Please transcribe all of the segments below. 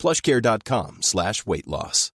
plushcare.com slash weight loss.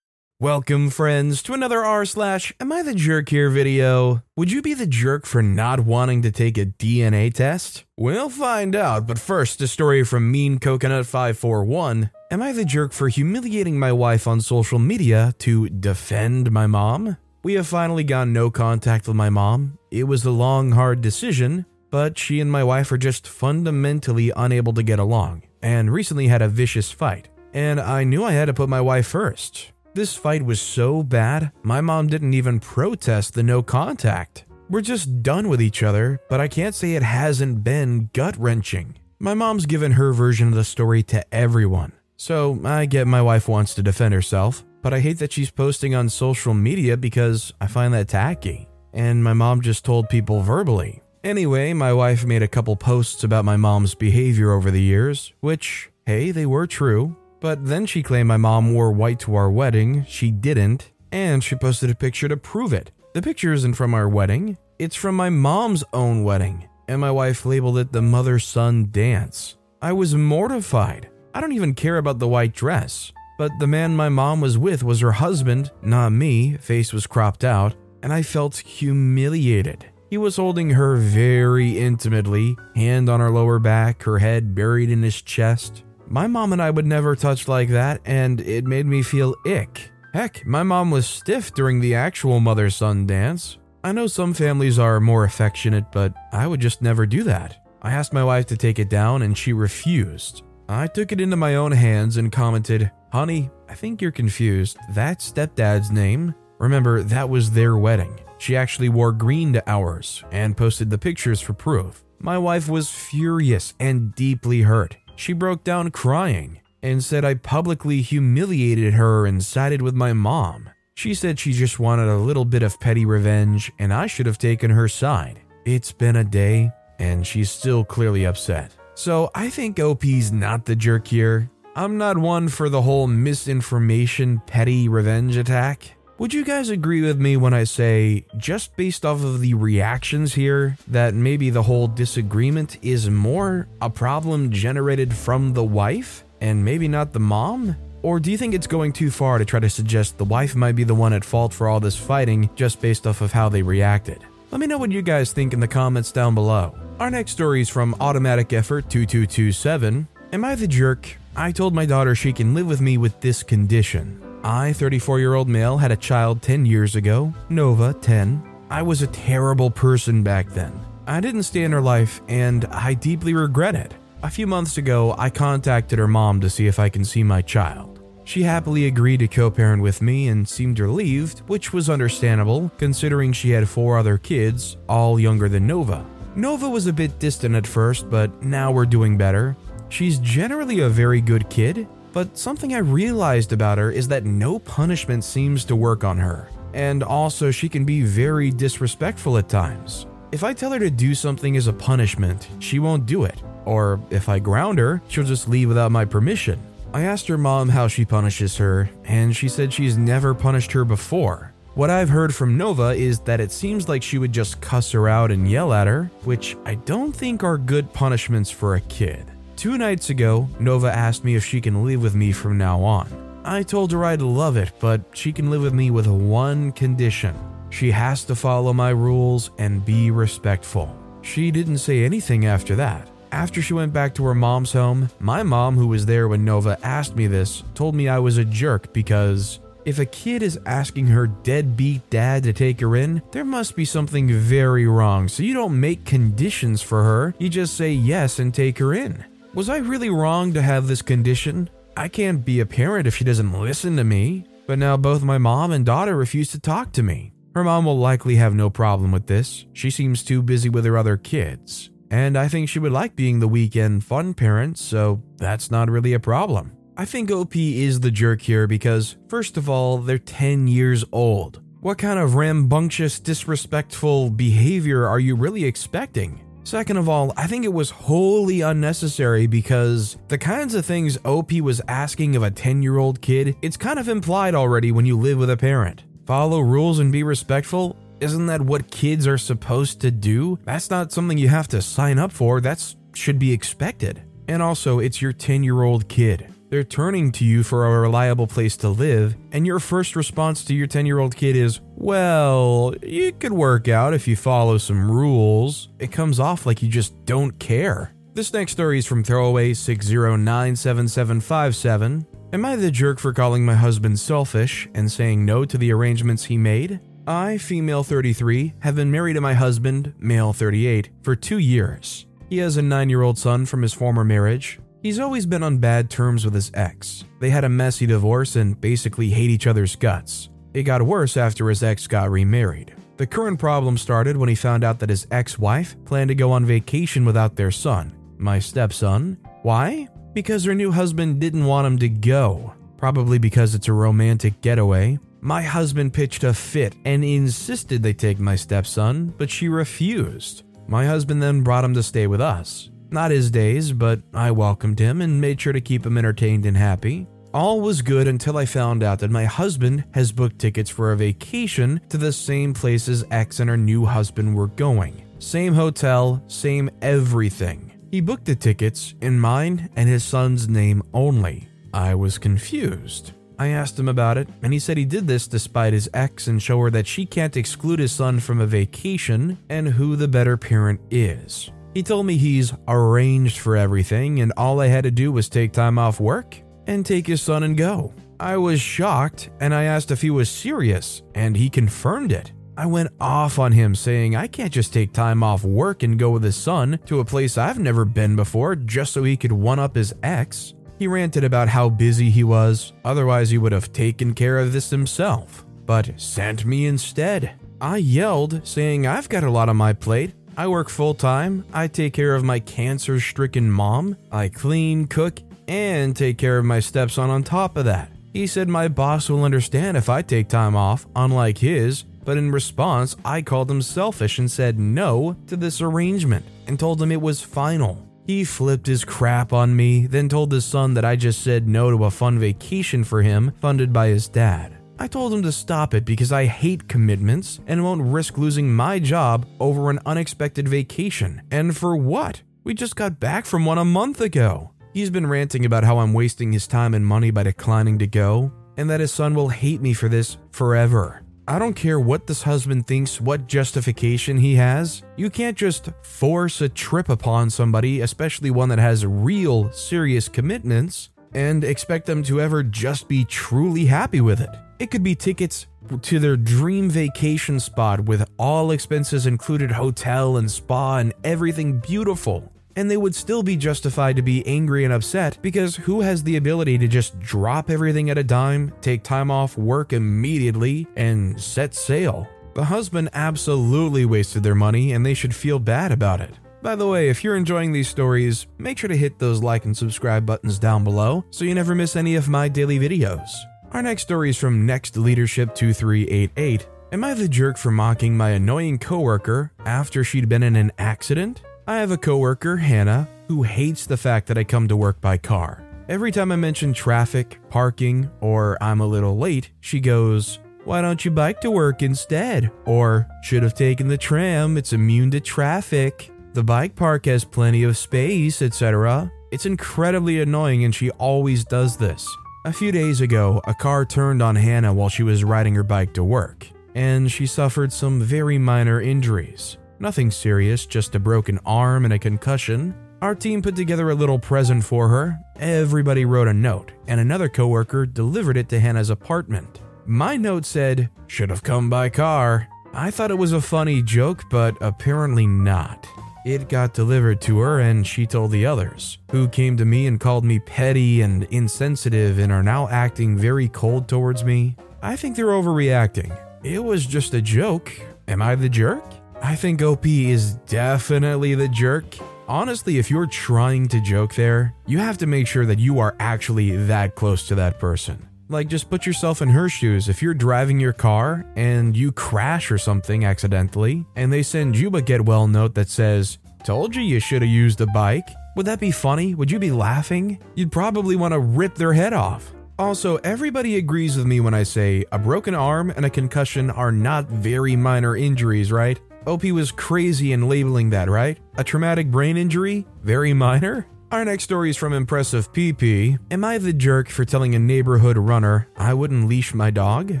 Welcome, friends, to another r slash Am I the Jerk here video. Would you be the jerk for not wanting to take a DNA test? We'll find out, but first, a story from Mean Coconut 541. Am I the jerk for humiliating my wife on social media to defend my mom? We have finally gotten no contact with my mom. It was a long, hard decision, but she and my wife are just fundamentally unable to get along, and recently had a vicious fight. And I knew I had to put my wife first. This fight was so bad, my mom didn't even protest the no contact. We're just done with each other, but I can't say it hasn't been gut wrenching. My mom's given her version of the story to everyone, so I get my wife wants to defend herself, but I hate that she's posting on social media because I find that tacky. And my mom just told people verbally. Anyway, my wife made a couple posts about my mom's behavior over the years, which, hey, they were true. But then she claimed my mom wore white to our wedding. She didn't. And she posted a picture to prove it. The picture isn't from our wedding, it's from my mom's own wedding. And my wife labeled it the mother son dance. I was mortified. I don't even care about the white dress. But the man my mom was with was her husband, not me. Face was cropped out. And I felt humiliated. He was holding her very intimately, hand on her lower back, her head buried in his chest. My mom and I would never touch like that, and it made me feel ick. Heck, my mom was stiff during the actual mother son dance. I know some families are more affectionate, but I would just never do that. I asked my wife to take it down, and she refused. I took it into my own hands and commented, Honey, I think you're confused. That's stepdad's name. Remember, that was their wedding. She actually wore green to ours and posted the pictures for proof. My wife was furious and deeply hurt. She broke down crying and said I publicly humiliated her and sided with my mom. She said she just wanted a little bit of petty revenge and I should have taken her side. It's been a day and she's still clearly upset. So I think OP's not the jerk here. I'm not one for the whole misinformation petty revenge attack. Would you guys agree with me when I say, just based off of the reactions here, that maybe the whole disagreement is more a problem generated from the wife and maybe not the mom? Or do you think it's going too far to try to suggest the wife might be the one at fault for all this fighting just based off of how they reacted? Let me know what you guys think in the comments down below. Our next story is from Automatic Effort 2227. Am I the jerk? I told my daughter she can live with me with this condition. I, 34 year old male, had a child 10 years ago, Nova, 10. I was a terrible person back then. I didn't stay in her life, and I deeply regret it. A few months ago, I contacted her mom to see if I can see my child. She happily agreed to co parent with me and seemed relieved, which was understandable considering she had four other kids, all younger than Nova. Nova was a bit distant at first, but now we're doing better. She's generally a very good kid, but something I realized about her is that no punishment seems to work on her. And also, she can be very disrespectful at times. If I tell her to do something as a punishment, she won't do it. Or if I ground her, she'll just leave without my permission. I asked her mom how she punishes her, and she said she's never punished her before. What I've heard from Nova is that it seems like she would just cuss her out and yell at her, which I don't think are good punishments for a kid. Two nights ago, Nova asked me if she can live with me from now on. I told her I'd love it, but she can live with me with one condition. She has to follow my rules and be respectful. She didn't say anything after that. After she went back to her mom's home, my mom, who was there when Nova asked me this, told me I was a jerk because if a kid is asking her deadbeat dad to take her in, there must be something very wrong. So you don't make conditions for her, you just say yes and take her in. Was I really wrong to have this condition? I can't be a parent if she doesn't listen to me. But now both my mom and daughter refuse to talk to me. Her mom will likely have no problem with this. She seems too busy with her other kids. And I think she would like being the weekend fun parent, so that's not really a problem. I think OP is the jerk here because, first of all, they're 10 years old. What kind of rambunctious, disrespectful behavior are you really expecting? Second of all, I think it was wholly unnecessary because the kinds of things OP was asking of a 10 year old kid, it's kind of implied already when you live with a parent. Follow rules and be respectful? Isn't that what kids are supposed to do? That's not something you have to sign up for, that should be expected. And also, it's your 10 year old kid. They're turning to you for a reliable place to live, and your first response to your 10 year old kid is, Well, it could work out if you follow some rules. It comes off like you just don't care. This next story is from Throwaway 6097757. Am I the jerk for calling my husband selfish and saying no to the arrangements he made? I, female 33, have been married to my husband, male 38, for two years. He has a nine year old son from his former marriage, He's always been on bad terms with his ex. They had a messy divorce and basically hate each other's guts. It got worse after his ex got remarried. The current problem started when he found out that his ex wife planned to go on vacation without their son, my stepson. Why? Because her new husband didn't want him to go. Probably because it's a romantic getaway. My husband pitched a fit and insisted they take my stepson, but she refused. My husband then brought him to stay with us. Not his days, but I welcomed him and made sure to keep him entertained and happy. All was good until I found out that my husband has booked tickets for a vacation to the same places ex and her new husband were going. Same hotel, same everything. He booked the tickets in mine and his son's name only. I was confused. I asked him about it, and he said he did this despite his ex and show her that she can't exclude his son from a vacation and who the better parent is. He told me he's arranged for everything and all I had to do was take time off work and take his son and go. I was shocked and I asked if he was serious, and he confirmed it. I went off on him saying I can't just take time off work and go with his son to a place I've never been before just so he could one up his ex. He ranted about how busy he was, otherwise, he would have taken care of this himself, but sent me instead. I yelled, saying I've got a lot on my plate I work full time, I take care of my cancer stricken mom, I clean, cook, and take care of my stepson on top of that. He said my boss will understand if I take time off, unlike his, but in response, I called him selfish and said no to this arrangement and told him it was final. He flipped his crap on me, then told his son that I just said no to a fun vacation for him funded by his dad. I told him to stop it because I hate commitments and won't risk losing my job over an unexpected vacation. And for what? We just got back from one a month ago. He's been ranting about how I'm wasting his time and money by declining to go, and that his son will hate me for this forever. I don't care what this husband thinks, what justification he has. You can't just force a trip upon somebody, especially one that has real, serious commitments, and expect them to ever just be truly happy with it. It could be tickets to their dream vacation spot with all expenses included hotel and spa and everything beautiful. And they would still be justified to be angry and upset because who has the ability to just drop everything at a dime, take time off work immediately, and set sail? The husband absolutely wasted their money and they should feel bad about it. By the way, if you're enjoying these stories, make sure to hit those like and subscribe buttons down below so you never miss any of my daily videos. Our next story is from Next Leadership 2388. Am I the jerk for mocking my annoying coworker after she'd been in an accident? I have a coworker, Hannah, who hates the fact that I come to work by car. Every time I mention traffic, parking, or I'm a little late, she goes, Why don't you bike to work instead? Or, Should have taken the tram, it's immune to traffic. The bike park has plenty of space, etc. It's incredibly annoying and she always does this. A few days ago, a car turned on Hannah while she was riding her bike to work, and she suffered some very minor injuries. Nothing serious, just a broken arm and a concussion. Our team put together a little present for her. Everybody wrote a note, and another coworker delivered it to Hannah's apartment. My note said, Should have come by car. I thought it was a funny joke, but apparently not. It got delivered to her, and she told the others, who came to me and called me petty and insensitive and are now acting very cold towards me. I think they're overreacting. It was just a joke. Am I the jerk? I think OP is definitely the jerk. honestly, if you're trying to joke there, you have to make sure that you are actually that close to that person. Like, just put yourself in her shoes. If you're driving your car and you crash or something accidentally, and they send you a get well note that says, Told you you should have used a bike, would that be funny? Would you be laughing? You'd probably want to rip their head off. Also, everybody agrees with me when I say a broken arm and a concussion are not very minor injuries, right? OP was crazy in labeling that, right? A traumatic brain injury? Very minor? Our next story is from Impressive PP. Am I the jerk for telling a neighborhood runner I wouldn't leash my dog?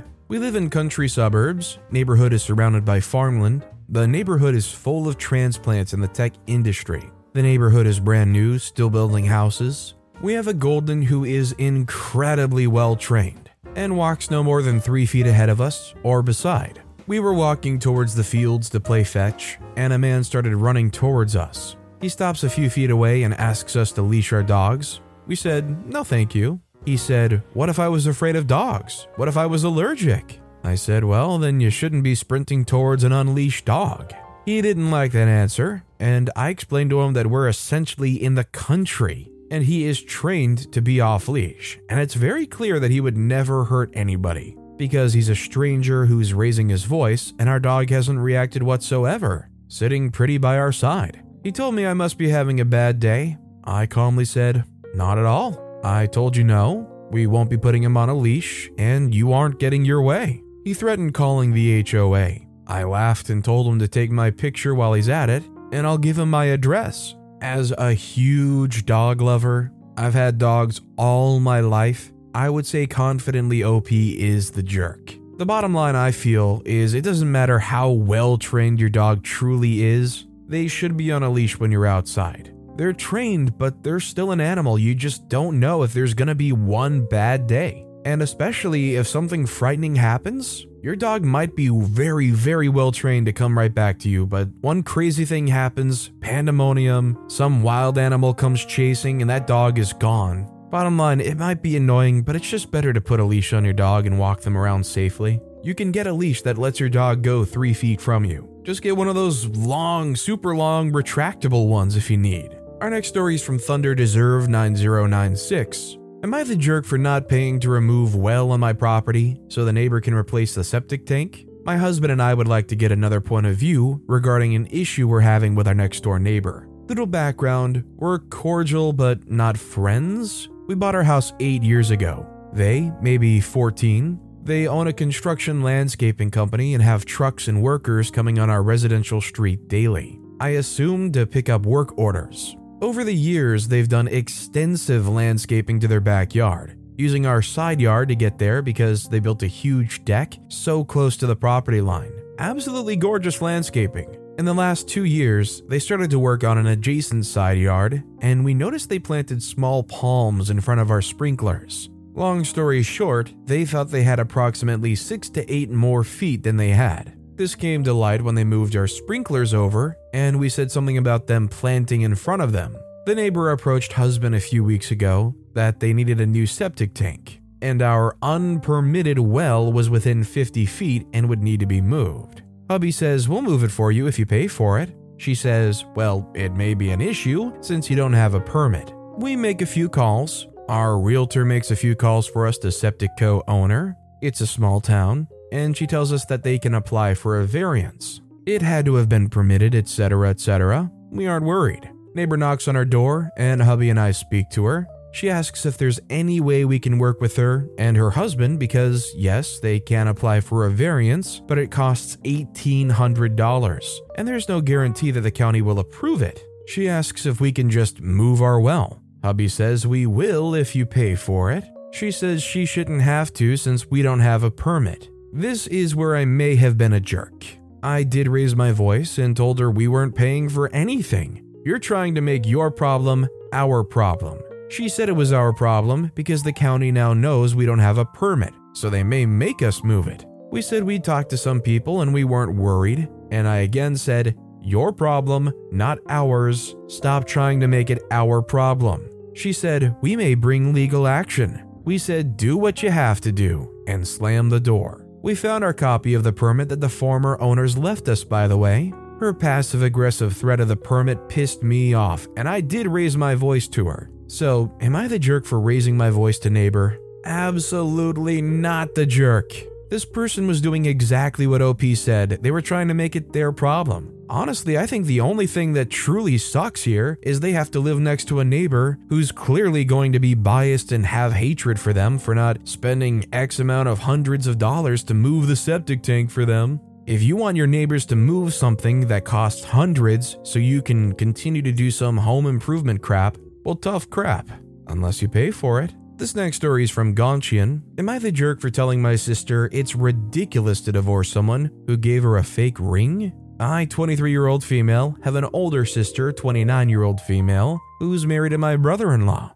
We live in country suburbs. Neighborhood is surrounded by farmland. The neighborhood is full of transplants in the tech industry. The neighborhood is brand new, still building houses. We have a golden who is incredibly well trained and walks no more than three feet ahead of us or beside. We were walking towards the fields to play fetch, and a man started running towards us. He stops a few feet away and asks us to leash our dogs. We said, No, thank you. He said, What if I was afraid of dogs? What if I was allergic? I said, Well, then you shouldn't be sprinting towards an unleashed dog. He didn't like that answer, and I explained to him that we're essentially in the country and he is trained to be off leash, and it's very clear that he would never hurt anybody because he's a stranger who's raising his voice and our dog hasn't reacted whatsoever, sitting pretty by our side. He told me I must be having a bad day. I calmly said, Not at all. I told you no, we won't be putting him on a leash, and you aren't getting your way. He threatened calling the HOA. I laughed and told him to take my picture while he's at it, and I'll give him my address. As a huge dog lover, I've had dogs all my life. I would say confidently OP is the jerk. The bottom line I feel is it doesn't matter how well trained your dog truly is, they should be on a leash when you're outside. They're trained, but they're still an animal. You just don't know if there's gonna be one bad day. And especially if something frightening happens, your dog might be very, very well trained to come right back to you, but one crazy thing happens pandemonium, some wild animal comes chasing, and that dog is gone. Bottom line, it might be annoying, but it's just better to put a leash on your dog and walk them around safely. You can get a leash that lets your dog go three feet from you. Just get one of those long, super long, retractable ones if you need. Our next story is from Thunder Deserve 9096. Am I the jerk for not paying to remove well on my property so the neighbor can replace the septic tank? My husband and I would like to get another point of view regarding an issue we're having with our next door neighbor. Little background we're cordial but not friends. We bought our house eight years ago. They, maybe 14, they own a construction landscaping company and have trucks and workers coming on our residential street daily. I assume to pick up work orders. Over the years, they've done extensive landscaping to their backyard, using our side yard to get there because they built a huge deck so close to the property line. Absolutely gorgeous landscaping. In the last two years, they started to work on an adjacent side yard, and we noticed they planted small palms in front of our sprinklers. Long story short, they thought they had approximately six to eight more feet than they had. This came to light when they moved our sprinklers over, and we said something about them planting in front of them. The neighbor approached husband a few weeks ago that they needed a new septic tank, and our unpermitted well was within 50 feet and would need to be moved. Hubby says, We'll move it for you if you pay for it. She says, Well, it may be an issue since you don't have a permit. We make a few calls. Our realtor makes a few calls for us to Septic Co owner. It's a small town and she tells us that they can apply for a variance. It had to have been permitted, etc., etc. We aren't worried. Neighbor knocks on our door, and hubby and I speak to her. She asks if there's any way we can work with her and her husband because, yes, they can apply for a variance, but it costs $1,800, and there's no guarantee that the county will approve it. She asks if we can just move our well. Hubby says we will if you pay for it. She says she shouldn't have to since we don't have a permit. This is where I may have been a jerk. I did raise my voice and told her we weren't paying for anything. You're trying to make your problem our problem. She said it was our problem because the county now knows we don't have a permit, so they may make us move it. We said we'd talk to some people and we weren't worried, and I again said, Your problem, not ours. Stop trying to make it our problem. She said, We may bring legal action. We said, Do what you have to do, and slammed the door. We found our copy of the permit that the former owners left us, by the way. Her passive aggressive threat of the permit pissed me off, and I did raise my voice to her. So, am I the jerk for raising my voice to neighbor? Absolutely not the jerk. This person was doing exactly what OP said. They were trying to make it their problem. Honestly, I think the only thing that truly sucks here is they have to live next to a neighbor who's clearly going to be biased and have hatred for them for not spending X amount of hundreds of dollars to move the septic tank for them. If you want your neighbors to move something that costs hundreds so you can continue to do some home improvement crap, well, tough crap, unless you pay for it. This next story is from Gonchian. Am I the jerk for telling my sister it's ridiculous to divorce someone who gave her a fake ring? I, 23 year old female, have an older sister, 29 year old female, who's married to my brother in law.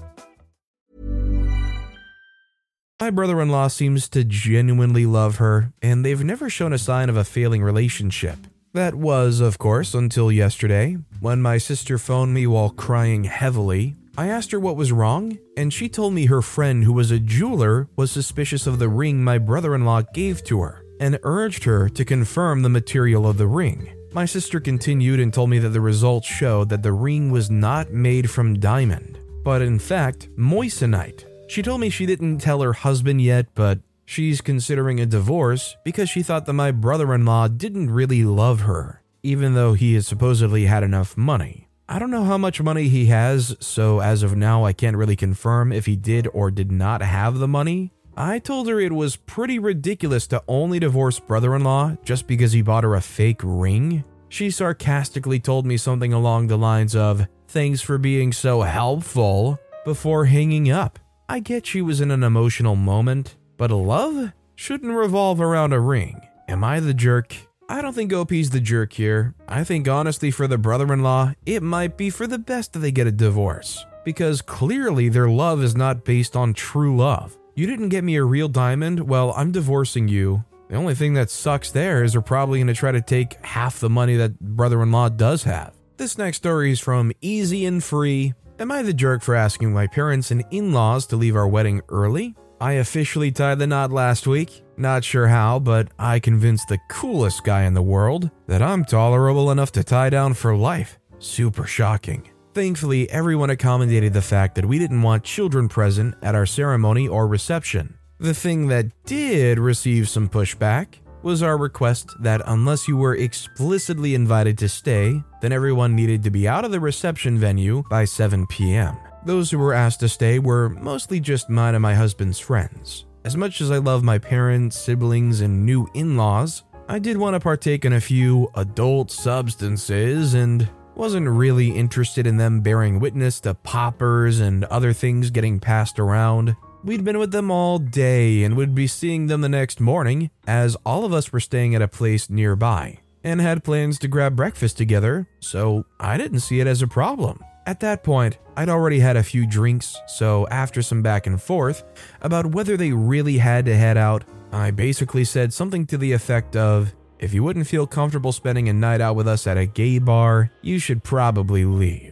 My brother in law seems to genuinely love her, and they've never shown a sign of a failing relationship. That was, of course, until yesterday, when my sister phoned me while crying heavily. I asked her what was wrong, and she told me her friend, who was a jeweler, was suspicious of the ring my brother in law gave to her and urged her to confirm the material of the ring. My sister continued and told me that the results showed that the ring was not made from diamond, but in fact, moissanite. She told me she didn't tell her husband yet, but she's considering a divorce because she thought that my brother in law didn't really love her, even though he has supposedly had enough money. I don't know how much money he has, so as of now, I can't really confirm if he did or did not have the money. I told her it was pretty ridiculous to only divorce brother in law just because he bought her a fake ring. She sarcastically told me something along the lines of, Thanks for being so helpful, before hanging up. I get she was in an emotional moment, but love shouldn't revolve around a ring. Am I the jerk? I don't think OP's the jerk here. I think honestly, for the brother in law, it might be for the best that they get a divorce. Because clearly their love is not based on true love. You didn't get me a real diamond, well, I'm divorcing you. The only thing that sucks there is they're probably going to try to take half the money that brother in law does have. This next story is from Easy and Free. Am I the jerk for asking my parents and in laws to leave our wedding early? I officially tied the knot last week. Not sure how, but I convinced the coolest guy in the world that I'm tolerable enough to tie down for life. Super shocking. Thankfully, everyone accommodated the fact that we didn't want children present at our ceremony or reception. The thing that did receive some pushback was our request that unless you were explicitly invited to stay, then everyone needed to be out of the reception venue by 7 p.m. Those who were asked to stay were mostly just mine and my husband's friends. As much as I love my parents, siblings, and new in laws, I did want to partake in a few adult substances and wasn't really interested in them bearing witness to poppers and other things getting passed around. We'd been with them all day and would be seeing them the next morning, as all of us were staying at a place nearby and had plans to grab breakfast together, so I didn't see it as a problem. At that point, I'd already had a few drinks, so after some back and forth about whether they really had to head out, I basically said something to the effect of if you wouldn't feel comfortable spending a night out with us at a gay bar, you should probably leave.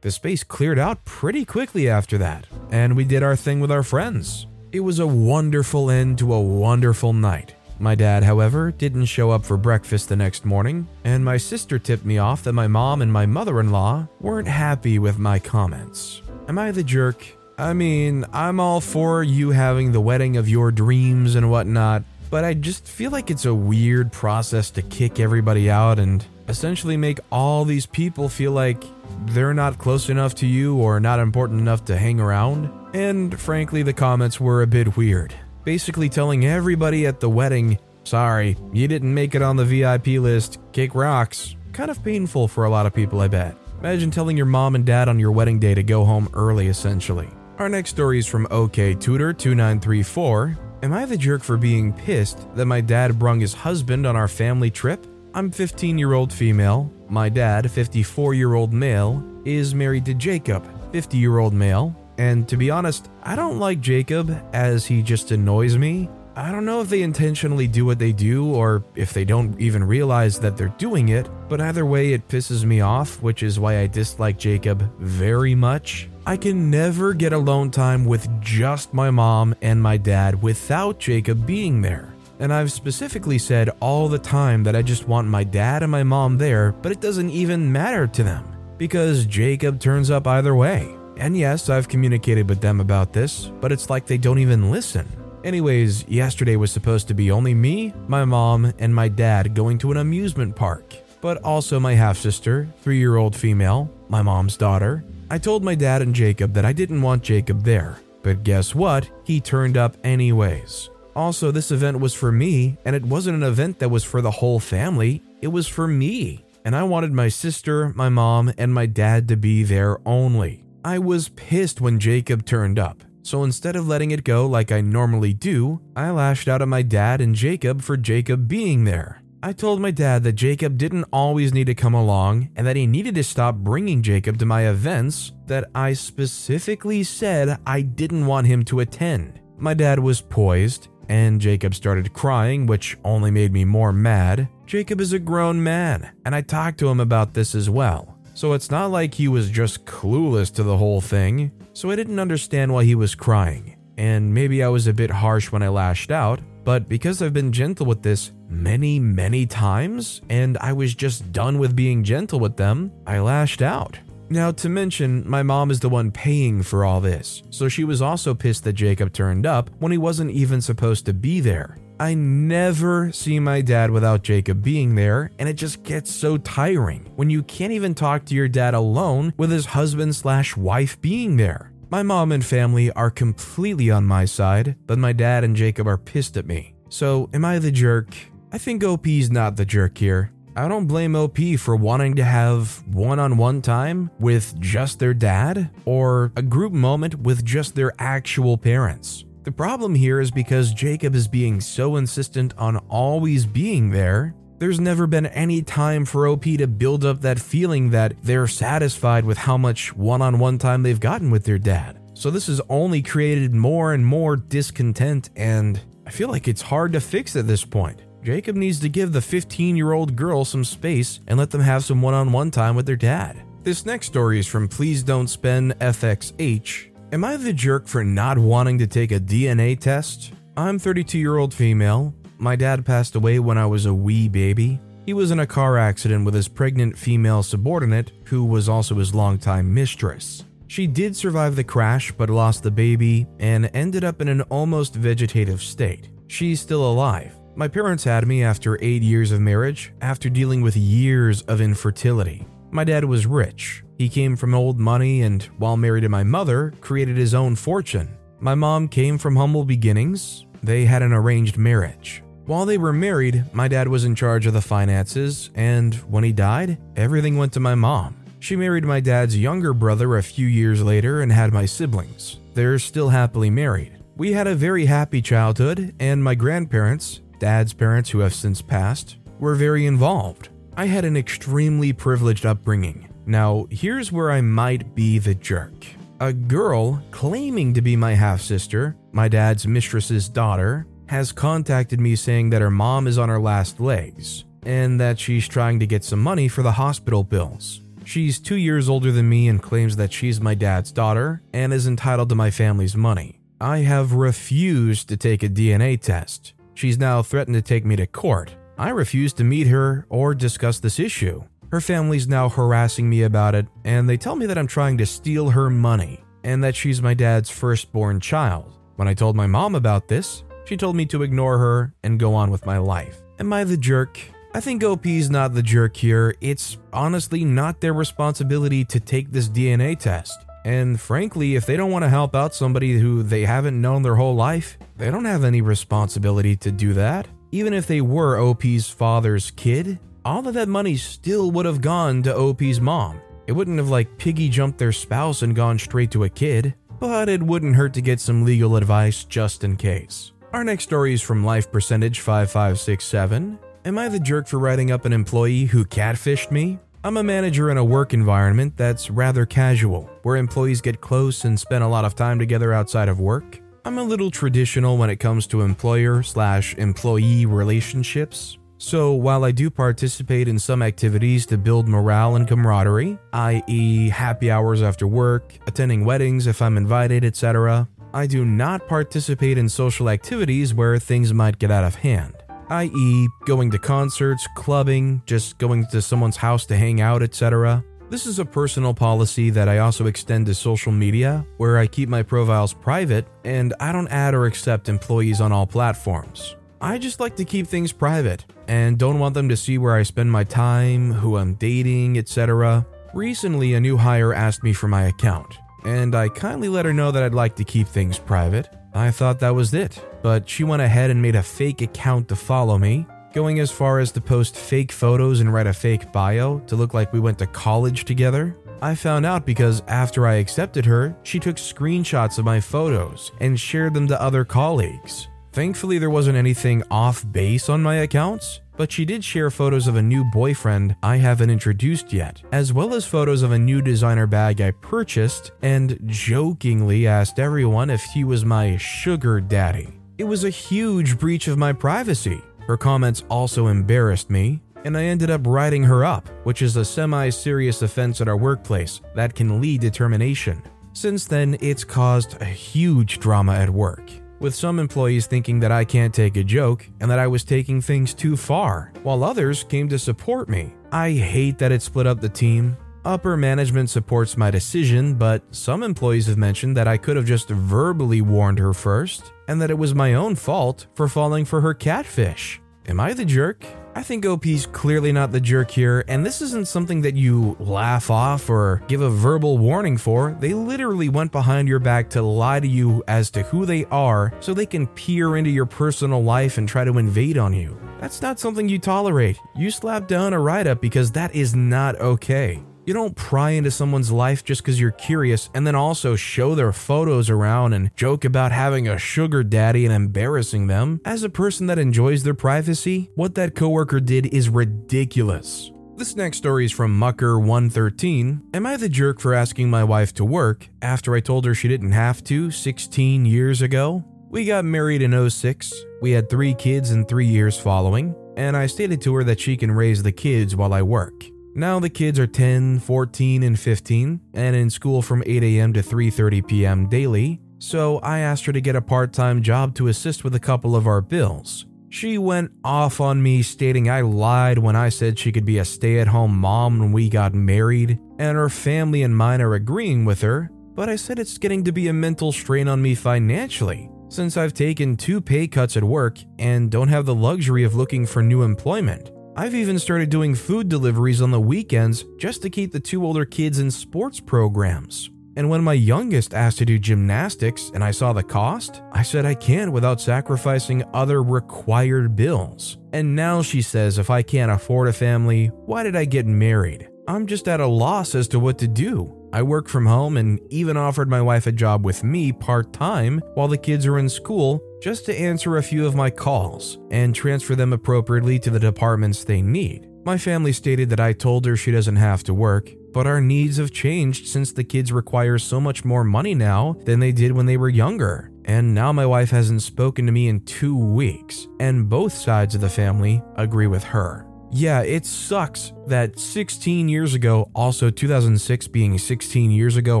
The space cleared out pretty quickly after that, and we did our thing with our friends. It was a wonderful end to a wonderful night. My dad, however, didn't show up for breakfast the next morning, and my sister tipped me off that my mom and my mother in law weren't happy with my comments. Am I the jerk? I mean, I'm all for you having the wedding of your dreams and whatnot, but I just feel like it's a weird process to kick everybody out and essentially make all these people feel like they're not close enough to you or not important enough to hang around. And frankly, the comments were a bit weird basically telling everybody at the wedding Sorry, you didn't make it on the VIP list. Kick rocks. Kind of painful for a lot of people, I bet. Imagine telling your mom and dad on your wedding day to go home early, essentially. Our next story is from OK Tutor 2934. Am I the jerk for being pissed that my dad brung his husband on our family trip? I'm 15 year old female. My dad, 54 year old male, is married to Jacob, 50 year old male. And to be honest, I don't like Jacob as he just annoys me. I don't know if they intentionally do what they do or if they don't even realize that they're doing it, but either way, it pisses me off, which is why I dislike Jacob very much. I can never get alone time with just my mom and my dad without Jacob being there. And I've specifically said all the time that I just want my dad and my mom there, but it doesn't even matter to them because Jacob turns up either way. And yes, I've communicated with them about this, but it's like they don't even listen. Anyways, yesterday was supposed to be only me, my mom, and my dad going to an amusement park, but also my half sister, three year old female, my mom's daughter. I told my dad and Jacob that I didn't want Jacob there, but guess what? He turned up anyways. Also, this event was for me, and it wasn't an event that was for the whole family, it was for me. And I wanted my sister, my mom, and my dad to be there only. I was pissed when Jacob turned up. So instead of letting it go like I normally do, I lashed out at my dad and Jacob for Jacob being there. I told my dad that Jacob didn't always need to come along and that he needed to stop bringing Jacob to my events that I specifically said I didn't want him to attend. My dad was poised, and Jacob started crying, which only made me more mad. Jacob is a grown man, and I talked to him about this as well. So it's not like he was just clueless to the whole thing so I didn't understand why he was crying. And maybe I was a bit harsh when I lashed out, but because I've been gentle with this many, many times, and I was just done with being gentle with them, I lashed out. Now, to mention, my mom is the one paying for all this, so she was also pissed that Jacob turned up when he wasn't even supposed to be there. I never see my dad without Jacob being there, and it just gets so tiring when you can't even talk to your dad alone with his husband slash wife being there. My mom and family are completely on my side, but my dad and Jacob are pissed at me. So, am I the jerk? I think OP's not the jerk here. I don't blame OP for wanting to have one on one time with just their dad or a group moment with just their actual parents. The problem here is because Jacob is being so insistent on always being there, there's never been any time for OP to build up that feeling that they're satisfied with how much one on one time they've gotten with their dad. So this has only created more and more discontent, and I feel like it's hard to fix at this point. Jacob needs to give the 15 year old girl some space and let them have some one on one time with their dad. This next story is from Please Don't Spend FXH, Am I the jerk for not wanting to take a DNA test? I'm 32 year old female. My dad passed away when I was a wee baby. He was in a car accident with his pregnant female subordinate, who was also his longtime mistress. She did survive the crash but lost the baby and ended up in an almost vegetative state. She's still alive. My parents had me after eight years of marriage, after dealing with years of infertility. My dad was rich, he came from old money and, while married to my mother, created his own fortune. My mom came from humble beginnings. They had an arranged marriage. While they were married, my dad was in charge of the finances, and when he died, everything went to my mom. She married my dad's younger brother a few years later and had my siblings. They're still happily married. We had a very happy childhood, and my grandparents, dad's parents who have since passed, were very involved. I had an extremely privileged upbringing. Now, here's where I might be the jerk. A girl claiming to be my half sister, my dad's mistress's daughter, has contacted me saying that her mom is on her last legs and that she's trying to get some money for the hospital bills. She's two years older than me and claims that she's my dad's daughter and is entitled to my family's money. I have refused to take a DNA test. She's now threatened to take me to court. I refuse to meet her or discuss this issue. Her family's now harassing me about it, and they tell me that I'm trying to steal her money and that she's my dad's firstborn child. When I told my mom about this, she told me to ignore her and go on with my life. Am I the jerk? I think OP's not the jerk here. It's honestly not their responsibility to take this DNA test. And frankly, if they don't want to help out somebody who they haven't known their whole life, they don't have any responsibility to do that. Even if they were OP's father's kid, all of that money still would have gone to OP's mom. It wouldn't have like piggy jumped their spouse and gone straight to a kid, but it wouldn't hurt to get some legal advice just in case. Our next story is from Life Percentage 5567. Am I the jerk for writing up an employee who catfished me? I'm a manager in a work environment that's rather casual, where employees get close and spend a lot of time together outside of work. I'm a little traditional when it comes to employer slash employee relationships. So, while I do participate in some activities to build morale and camaraderie, i.e., happy hours after work, attending weddings if I'm invited, etc., I do not participate in social activities where things might get out of hand, i.e., going to concerts, clubbing, just going to someone's house to hang out, etc. This is a personal policy that I also extend to social media, where I keep my profiles private and I don't add or accept employees on all platforms. I just like to keep things private and don't want them to see where I spend my time, who I'm dating, etc. Recently, a new hire asked me for my account, and I kindly let her know that I'd like to keep things private. I thought that was it, but she went ahead and made a fake account to follow me, going as far as to post fake photos and write a fake bio to look like we went to college together. I found out because after I accepted her, she took screenshots of my photos and shared them to other colleagues. Thankfully, there wasn't anything off base on my accounts, but she did share photos of a new boyfriend I haven't introduced yet, as well as photos of a new designer bag I purchased, and jokingly asked everyone if he was my sugar daddy. It was a huge breach of my privacy. Her comments also embarrassed me, and I ended up writing her up, which is a semi serious offense at our workplace that can lead to termination. Since then, it's caused a huge drama at work with some employees thinking that I can't take a joke and that I was taking things too far, while others came to support me. I hate that it split up the team. Upper management supports my decision, but some employees have mentioned that I could have just verbally warned her first, and that it was my own fault for falling for her catfish. Am I the jerk? I think OP's clearly not the jerk here, and this isn't something that you laugh off or give a verbal warning for. They literally went behind your back to lie to you as to who they are so they can peer into your personal life and try to invade on you. That's not something you tolerate. You slap down a write up because that is not okay. You don't pry into someone's life just because you're curious and then also show their photos around and joke about having a sugar daddy and embarrassing them. As a person that enjoys their privacy, what that coworker did is ridiculous. This next story is from Mucker113. Am I the jerk for asking my wife to work after I told her she didn't have to 16 years ago? We got married in 06. We had three kids in three years following, and I stated to her that she can raise the kids while I work. Now the kids are 10, 14, and 15 and in school from 8 a.m. to 3:30 p.m. daily, so I asked her to get a part-time job to assist with a couple of our bills. She went off on me stating I lied when I said she could be a stay-at-home mom when we got married, and her family and mine are agreeing with her, but I said it's getting to be a mental strain on me financially since I've taken two pay cuts at work and don't have the luxury of looking for new employment. I've even started doing food deliveries on the weekends just to keep the two older kids in sports programs. And when my youngest asked to do gymnastics and I saw the cost, I said I can't without sacrificing other required bills. And now she says if I can't afford a family, why did I get married? I'm just at a loss as to what to do. I work from home and even offered my wife a job with me part time while the kids are in school just to answer a few of my calls and transfer them appropriately to the departments they need. My family stated that I told her she doesn't have to work, but our needs have changed since the kids require so much more money now than they did when they were younger. And now my wife hasn't spoken to me in two weeks, and both sides of the family agree with her. Yeah, it sucks that 16 years ago, also 2006 being 16 years ago,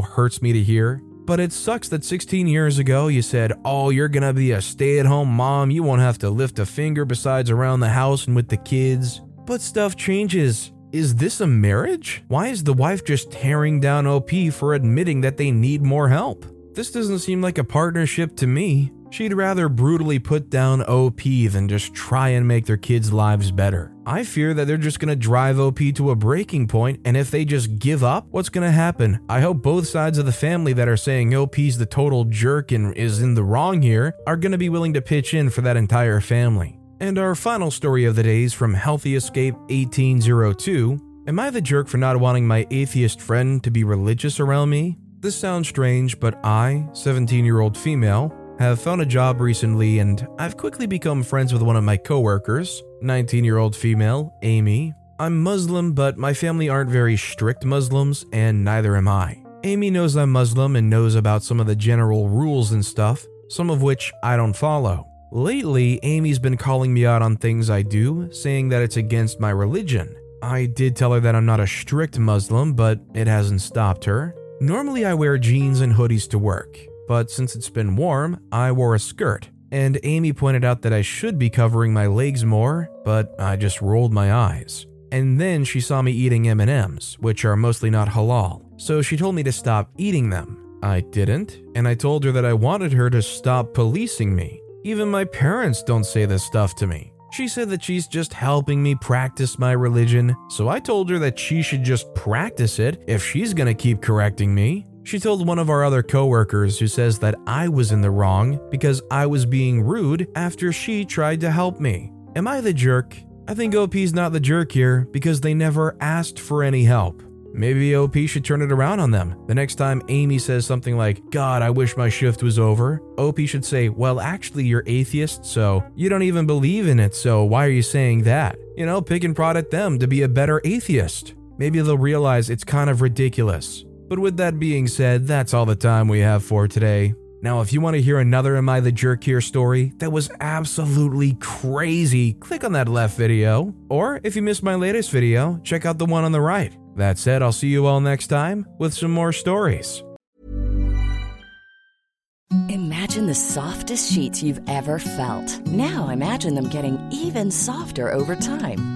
hurts me to hear. But it sucks that 16 years ago you said, Oh, you're gonna be a stay at home mom. You won't have to lift a finger besides around the house and with the kids. But stuff changes. Is this a marriage? Why is the wife just tearing down OP for admitting that they need more help? This doesn't seem like a partnership to me. She'd rather brutally put down OP than just try and make their kids' lives better. I fear that they're just gonna drive OP to a breaking point, and if they just give up, what's gonna happen? I hope both sides of the family that are saying OP's the total jerk and is in the wrong here are gonna be willing to pitch in for that entire family. And our final story of the day is from Healthy Escape 1802. Am I the jerk for not wanting my atheist friend to be religious around me? This sounds strange, but I, 17 year old female, have found a job recently and I've quickly become friends with one of my coworkers, 19 year old female, Amy. I'm Muslim, but my family aren't very strict Muslims, and neither am I. Amy knows I'm Muslim and knows about some of the general rules and stuff, some of which I don't follow. Lately, Amy's been calling me out on things I do, saying that it's against my religion. I did tell her that I'm not a strict Muslim, but it hasn't stopped her. Normally, I wear jeans and hoodies to work, but since it's been warm, I wore a skirt. And Amy pointed out that I should be covering my legs more, but I just rolled my eyes. And then she saw me eating M&Ms, which are mostly not halal. So she told me to stop eating them. I didn't, and I told her that I wanted her to stop policing me. Even my parents don't say this stuff to me. She said that she's just helping me practice my religion, so I told her that she should just practice it if she's gonna keep correcting me. She told one of our other coworkers who says that I was in the wrong because I was being rude after she tried to help me. Am I the jerk? I think OP's not the jerk here because they never asked for any help. Maybe OP should turn it around on them. The next time Amy says something like, God, I wish my shift was over, OP should say, Well, actually, you're atheist, so you don't even believe in it, so why are you saying that? You know, pick and prod at them to be a better atheist. Maybe they'll realize it's kind of ridiculous. But with that being said, that's all the time we have for today. Now, if you want to hear another Am I the Jerk Here story that was absolutely crazy, click on that left video. Or if you missed my latest video, check out the one on the right. That said, I'll see you all next time with some more stories. Imagine the softest sheets you've ever felt. Now imagine them getting even softer over time.